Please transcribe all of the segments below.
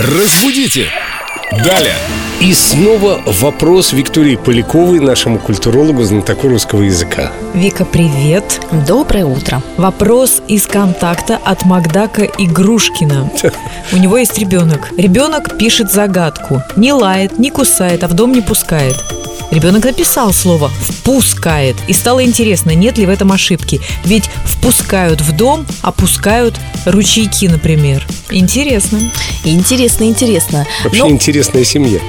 Разбудите! Далее! И снова вопрос Виктории Поляковой, нашему культурологу, знатоку русского языка. Вика, привет. Доброе утро. Вопрос из контакта от Макдака Игрушкина. У него есть ребенок. Ребенок пишет загадку. Не лает, не кусает, а в дом не пускает. Ребенок написал слово «впускает» И стало интересно, нет ли в этом ошибки Ведь впускают в дом, опускают ручейки, например Интересно Интересно, интересно. Вообще Но интересная семья.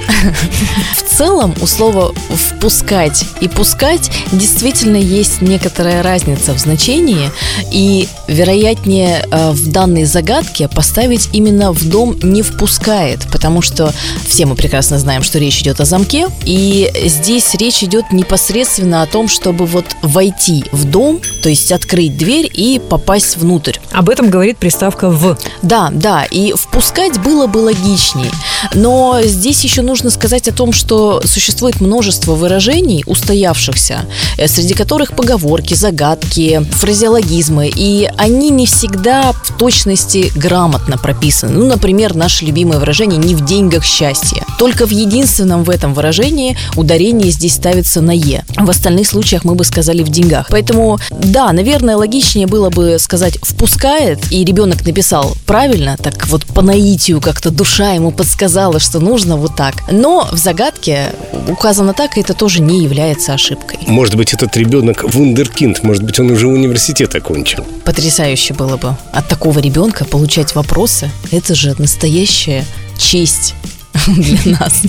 в целом у слова «впускать» и «пускать» действительно есть некоторая разница в значении. И вероятнее э, в данной загадке поставить именно в дом не впускает, потому что все мы прекрасно знаем, что речь идет о замке. И здесь речь идет непосредственно о том, чтобы вот войти в дом, то есть открыть дверь и попасть внутрь. Об этом говорит приставка «в» Да, да, и впускать было бы логичней. Но здесь еще нужно сказать о том, что существует множество выражений, устоявшихся, э, среди которых поговорки, загадки, фразеологизмы, и они не всегда в точности грамотно прописаны. Ну, например, наше любимое выражение «не в деньгах счастье». Только в единственном в этом выражении ударение здесь ставится на «е». В остальных случаях мы бы сказали «в деньгах». Поэтому, да, наверное, логичнее было бы сказать «впускает», и ребенок написал правильно, так вот по наитию как-то душа ему подсказала, что нужно вот так. Но в загадке указано так, и это тоже не является ошибкой. Может быть, этот ребенок вундеркинд, может быть, он уже университет окончил. Потрясающе было бы от такого ребенка получать вопросы. Это же настоящая честь для нас.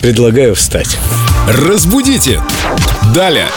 Предлагаю встать. Разбудите! Далее!